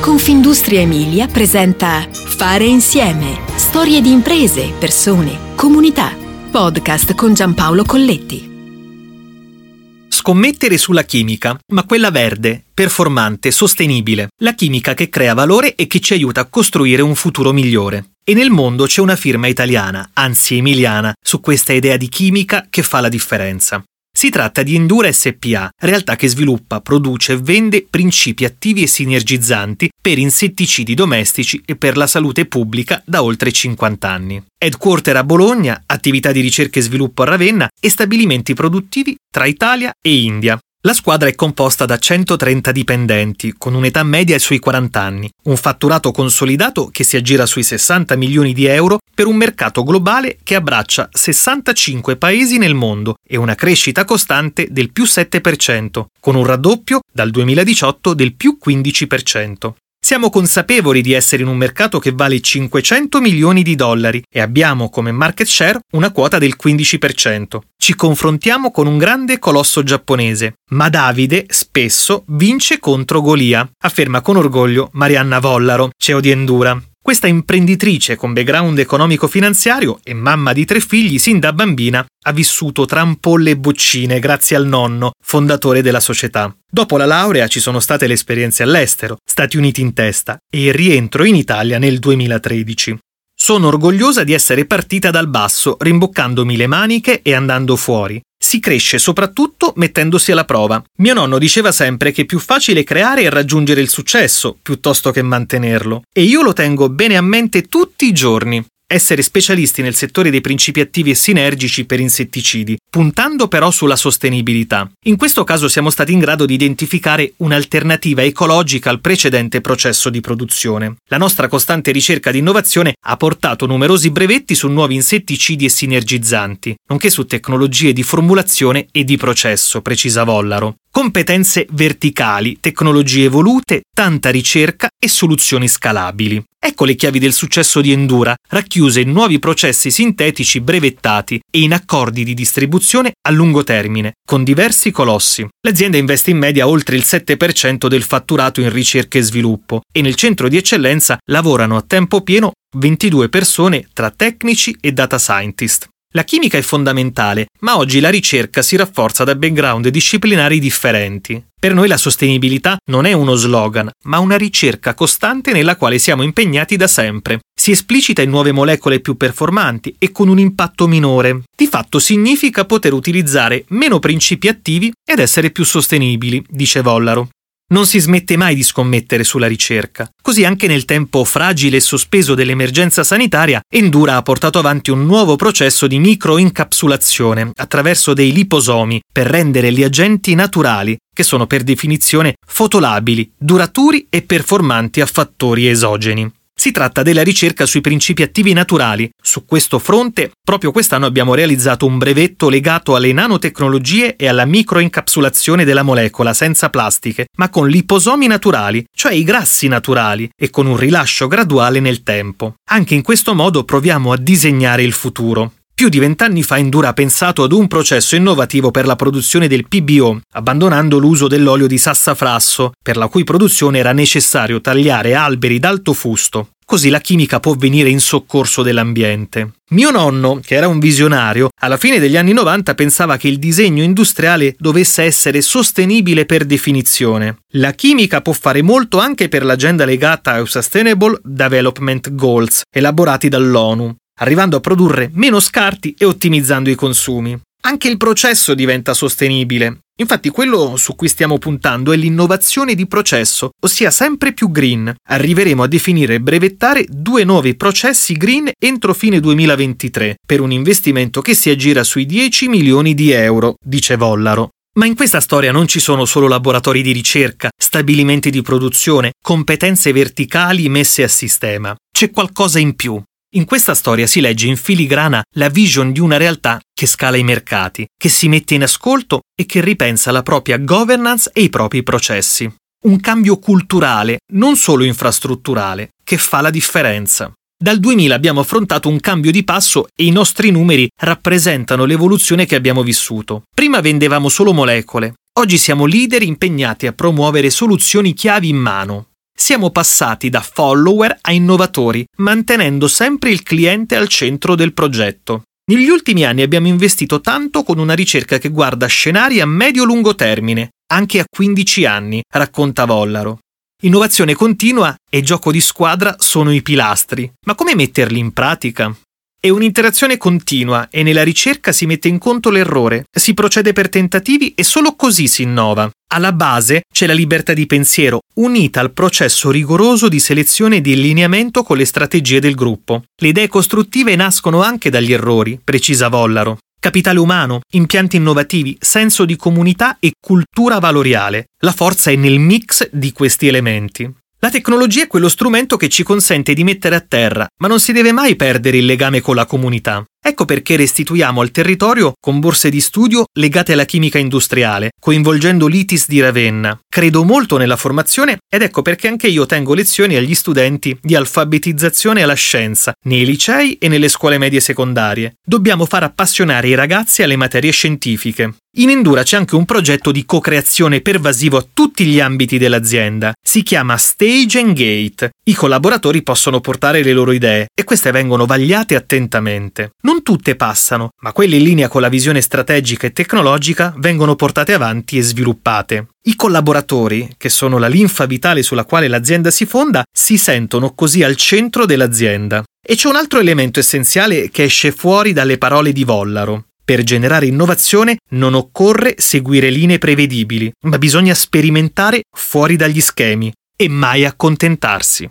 Confindustria Emilia presenta Fare insieme. Storie di imprese, persone, comunità. Podcast con Giampaolo Colletti. Scommettere sulla chimica, ma quella verde, performante, sostenibile, la chimica che crea valore e che ci aiuta a costruire un futuro migliore. E nel mondo c'è una firma italiana, anzi emiliana, su questa idea di chimica che fa la differenza. Si tratta di Endura SPA, realtà che sviluppa, produce e vende principi attivi e sinergizzanti per insetticidi domestici e per la salute pubblica da oltre 50 anni. Headquarter a Bologna, attività di ricerca e sviluppo a Ravenna e stabilimenti produttivi tra Italia e India. La squadra è composta da 130 dipendenti, con un'età media sui 40 anni, un fatturato consolidato che si aggira sui 60 milioni di euro per un mercato globale che abbraccia 65 paesi nel mondo e una crescita costante del più 7%, con un raddoppio dal 2018 del più 15%. Siamo consapevoli di essere in un mercato che vale 500 milioni di dollari e abbiamo come market share una quota del 15%. Ci confrontiamo con un grande colosso giapponese, ma Davide spesso vince contro Golia, afferma con orgoglio Marianna Vollaro, CEO di Endura. Questa imprenditrice con background economico-finanziario e mamma di tre figli sin da bambina ha vissuto tra ampolle e boccine grazie al nonno, fondatore della società. Dopo la laurea ci sono state le esperienze all'estero, Stati Uniti in testa, e il rientro in Italia nel 2013. Sono orgogliosa di essere partita dal basso, rimboccandomi le maniche e andando fuori. Si cresce soprattutto mettendosi alla prova. Mio nonno diceva sempre che è più facile creare e raggiungere il successo piuttosto che mantenerlo, e io lo tengo bene a mente tutti i giorni essere specialisti nel settore dei principi attivi e sinergici per insetticidi, puntando però sulla sostenibilità. In questo caso siamo stati in grado di identificare un'alternativa ecologica al precedente processo di produzione. La nostra costante ricerca di innovazione ha portato numerosi brevetti su nuovi insetticidi e sinergizzanti, nonché su tecnologie di formulazione e di processo, precisa Vollaro. Competenze verticali, tecnologie evolute, tanta ricerca e soluzioni scalabili. Ecco le chiavi del successo di Endura, racchiuse in nuovi processi sintetici brevettati e in accordi di distribuzione a lungo termine, con diversi colossi. L'azienda investe in media oltre il 7% del fatturato in ricerca e sviluppo e nel centro di eccellenza lavorano a tempo pieno 22 persone tra tecnici e data scientist. La chimica è fondamentale, ma oggi la ricerca si rafforza da background disciplinari differenti. Per noi la sostenibilità non è uno slogan, ma una ricerca costante nella quale siamo impegnati da sempre. Si esplicita in nuove molecole più performanti e con un impatto minore. Di fatto significa poter utilizzare meno principi attivi ed essere più sostenibili, dice Vollaro. Non si smette mai di scommettere sulla ricerca. Così anche nel tempo fragile e sospeso dell'emergenza sanitaria, Endura ha portato avanti un nuovo processo di microincapsulazione attraverso dei liposomi per rendere gli agenti naturali, che sono per definizione fotolabili, duraturi e performanti a fattori esogeni. Si tratta della ricerca sui principi attivi naturali. Su questo fronte, proprio quest'anno abbiamo realizzato un brevetto legato alle nanotecnologie e alla microincapsulazione della molecola senza plastiche, ma con liposomi naturali, cioè i grassi naturali, e con un rilascio graduale nel tempo. Anche in questo modo proviamo a disegnare il futuro. Più di vent'anni fa Endura ha pensato ad un processo innovativo per la produzione del PBO, abbandonando l'uso dell'olio di sassafrasso, per la cui produzione era necessario tagliare alberi d'alto fusto. Così la chimica può venire in soccorso dell'ambiente. Mio nonno, che era un visionario, alla fine degli anni 90 pensava che il disegno industriale dovesse essere sostenibile per definizione. La chimica può fare molto anche per l'agenda legata ai Sustainable Development Goals, elaborati dall'ONU arrivando a produrre meno scarti e ottimizzando i consumi. Anche il processo diventa sostenibile. Infatti quello su cui stiamo puntando è l'innovazione di processo, ossia sempre più green. Arriveremo a definire e brevettare due nuovi processi green entro fine 2023, per un investimento che si aggira sui 10 milioni di euro, dice Vollaro. Ma in questa storia non ci sono solo laboratori di ricerca, stabilimenti di produzione, competenze verticali messe a sistema. C'è qualcosa in più. In questa storia si legge in filigrana la vision di una realtà che scala i mercati, che si mette in ascolto e che ripensa la propria governance e i propri processi. Un cambio culturale, non solo infrastrutturale, che fa la differenza. Dal 2000 abbiamo affrontato un cambio di passo e i nostri numeri rappresentano l'evoluzione che abbiamo vissuto. Prima vendevamo solo molecole, oggi siamo leader impegnati a promuovere soluzioni chiavi in mano. Siamo passati da follower a innovatori, mantenendo sempre il cliente al centro del progetto. Negli ultimi anni abbiamo investito tanto con una ricerca che guarda scenari a medio-lungo termine, anche a 15 anni, racconta Vollaro. Innovazione continua e gioco di squadra sono i pilastri, ma come metterli in pratica? È un'interazione continua e nella ricerca si mette in conto l'errore, si procede per tentativi e solo così si innova. Alla base c'è la libertà di pensiero, unita al processo rigoroso di selezione e di allineamento con le strategie del gruppo. Le idee costruttive nascono anche dagli errori, precisa Vollaro. Capitale umano, impianti innovativi, senso di comunità e cultura valoriale. La forza è nel mix di questi elementi. La tecnologia è quello strumento che ci consente di mettere a terra, ma non si deve mai perdere il legame con la comunità. Ecco perché restituiamo al territorio con borse di studio legate alla chimica industriale, coinvolgendo l'ITIS di Ravenna. Credo molto nella formazione ed ecco perché anche io tengo lezioni agli studenti di alfabetizzazione alla scienza, nei licei e nelle scuole medie secondarie. Dobbiamo far appassionare i ragazzi alle materie scientifiche. In Endura c'è anche un progetto di co-creazione pervasivo a tutti gli ambiti dell'azienda. Si chiama Stage and Gate. I collaboratori possono portare le loro idee e queste vengono vagliate attentamente. Non tutte passano, ma quelle in linea con la visione strategica e tecnologica vengono portate avanti e sviluppate. I collaboratori, che sono la linfa vitale sulla quale l'azienda si fonda, si sentono così al centro dell'azienda. E c'è un altro elemento essenziale che esce fuori dalle parole di Vollaro. Per generare innovazione non occorre seguire linee prevedibili, ma bisogna sperimentare fuori dagli schemi e mai accontentarsi.